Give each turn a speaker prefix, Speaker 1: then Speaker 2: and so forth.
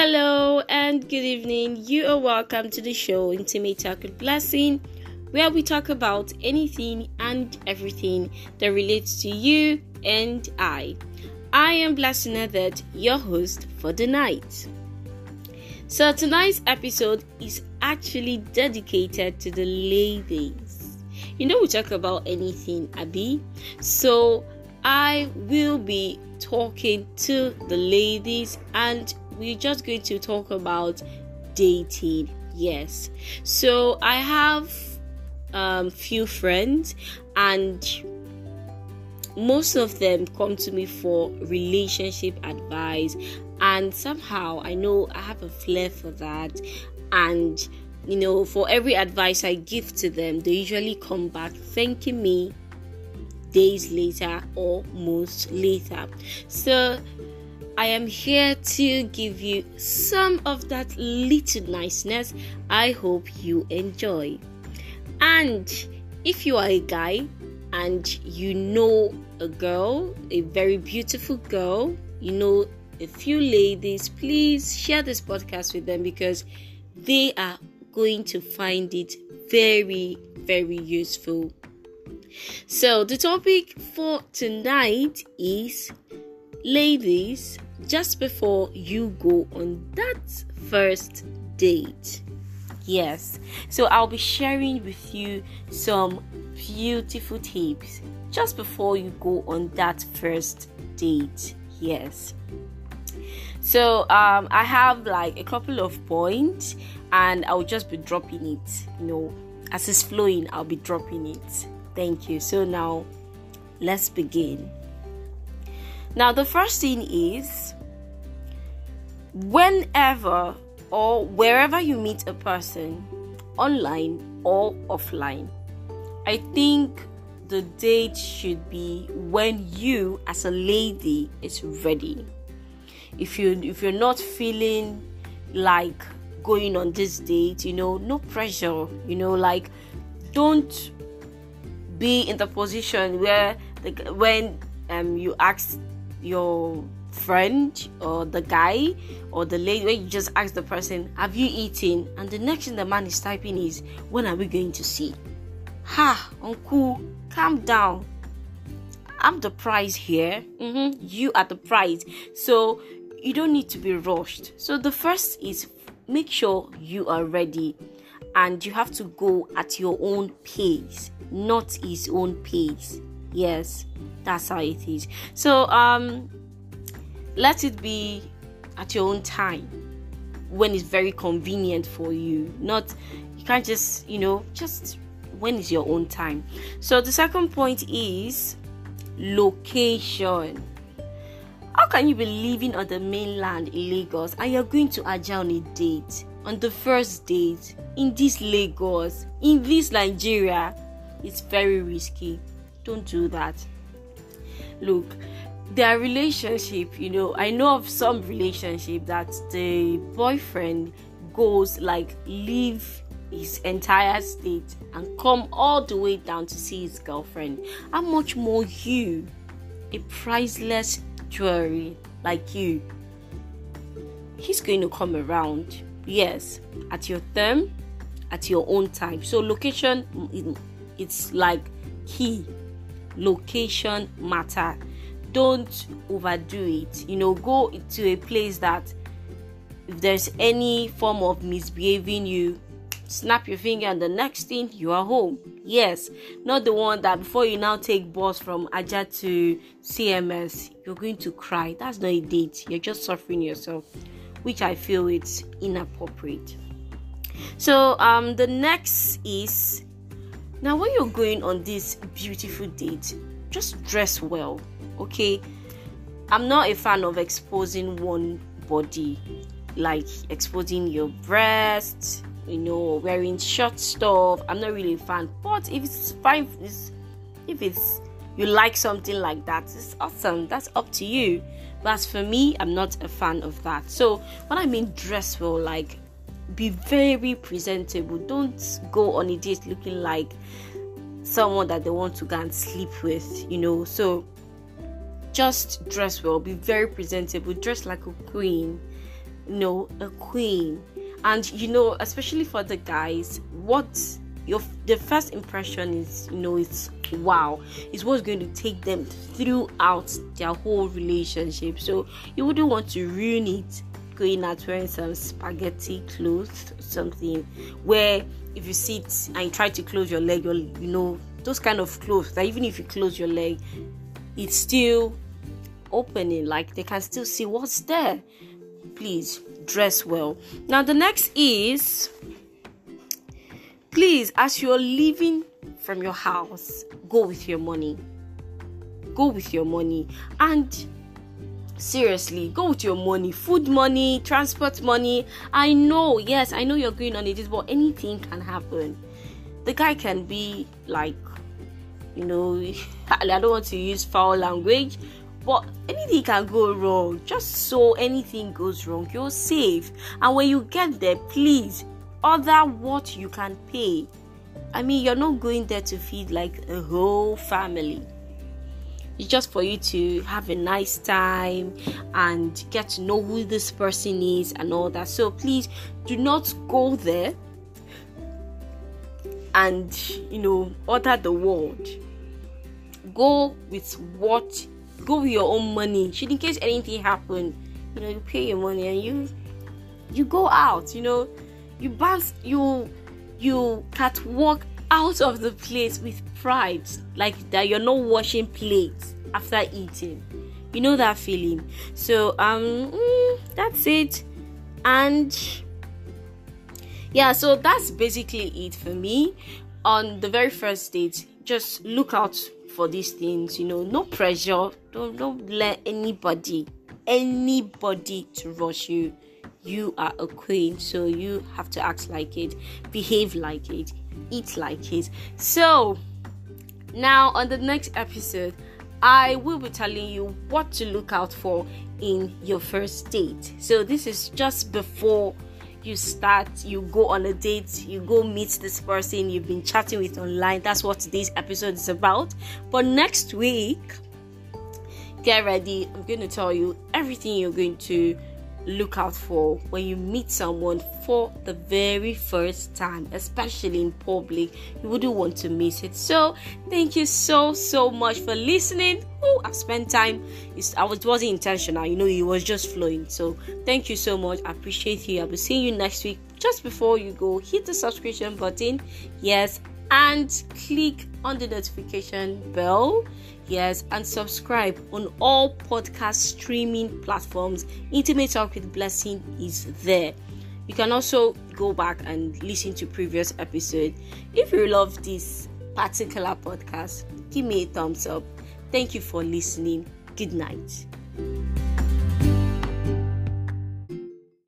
Speaker 1: Hello and good evening. You are welcome to the show Intimate Talk with Blessing, where we talk about anything and everything that relates to you and I. I am Blessing That your host for the night. So tonight's episode is actually dedicated to the ladies. You know we talk about anything, Abby. So I will be talking to the ladies and we're just going to talk about dating. Yes. So I have um few friends and most of them come to me for relationship advice and somehow I know I have a flair for that and you know for every advice I give to them they usually come back thanking me days later or most later so I am here to give you some of that little niceness. I hope you enjoy. And if you are a guy and you know a girl, a very beautiful girl, you know a few ladies, please share this podcast with them because they are going to find it very, very useful. So, the topic for tonight is ladies just before you go on that first date. Yes, so I'll be sharing with you some beautiful tips just before you go on that first date. Yes. So um, I have like a couple of points, and I'll just be dropping it. You know, as it's flowing, I'll be dropping it. Thank you. So now, let's begin. Now, the first thing is whenever or wherever you meet a person, online or offline, I think the date should be when you as a lady is ready. If you if you're not feeling like going on this date, you know, no pressure, you know, like don't be in the position where the, when um you ask your friend or the guy or the lady where you just ask the person have you eaten? And the next thing the man is typing is when are we going to see? Ha uncle calm down. I'm the prize here. Mm-hmm. you are the prize. So you don't need to be rushed. So the first is make sure you are ready and you have to go at your own pace not his own pace yes that's how it is. So um let it be at your own time when it's very convenient for you. Not you can't just you know just when is your own time. So the second point is location. How can you be living on the mainland in lagos and you're going to Ajah on a date on the first date in this lagos in this nigeria? It's very risky don't do that. Look their relationship you know i know of some relationship that the boyfriend goes like leave his entire state and come all the way down to see his girlfriend. How much more you a priceless jewelry like you? He's going to come around yes at your term at your own time. So location mm, it's like key location matter. Don't overdo it. You know go to a place that if there's any form of misbehaving you snap your finger and the next thing you are home. Yes not the one that before you now take bus from Ajah to cms you're going to cry. That's not a date. You're just suffering yourself which i feel it's inappropriate. So um the next is now when you're going on this beautiful date just dress well okay? I'm not a fan of exposing one body like exposing your breasts you know wearing short stuff. I'm not really a fan. But if it's fine if it's you like something like that it's awesome. That's up to you. But as for me i'm not a fan of that. So when i mean dress well like be very presentable. Don't go on a date looking like someone that they want to go and sleep with you know. So just dress well, be very presentable, dress like a queen. you know a queen. And you know especially for the guys what your the first impression is you know it's wow. Is what's going to take them throughout their whole relationship. So you wouldn't want to ruin it going out wearing some spaghetti clothes something where if you sit and you try to close your leg you know those kind of clothes that even if you close your leg it's still opening. Like they can still see what's there. Please dress well. Now the next is please as you're leaving from your house go with your money. Go with your money. And seriously go with your money. Food money transport money. I know yes i know you're going on it but anything can happen. The guy can be like you know i don't want to use foul language but anything can go wrong. Just so anything goes wrong you're safe. And when you get there please order what you can pay. I mean you're not going there to feed like a whole family it's just for you to have a nice time and get to know who this person is and all that. So please do not go there and you know order the world. Go with what go with your own money. Should in case anything happen you know you pay your money and you you go out you know. You bounce you you can't walk out of the place with pride like that you're not washing plates after eating. You know that feeling. So um mm, that's it. And yeah so that's basically it for me. On the very first date just look out for these things you know. No pressure. Don't don't let anybody anybody to rush you. You are a queen so you have to act like it behave like it eat like it. So now on the next episode i will be telling you what to look out for in your first date. So this is just before you start you go on a date you go meet this person you've been chatting with online. That's what today's episode is about. But next week get ready. I'm going to tell you everything you're going to look out for when you meet someone for the very first time, especially in public. You wouldn't want to miss it. So, thank you so so much for listening. Oh, I've spent time. It's, I was wasn't intentional. You know, it was just flowing. So, thank you so much. I appreciate you. I'll be seeing you next week. Just before you go, hit the subscription button. Yes, and click on the notification bell. Yes and subscribe on all podcast streaming platforms. Intimate talk with blessing is there. You can also go back and listen to previous episode. If you love this particular podcast give me a thumbs up. Thank you for listening. Good night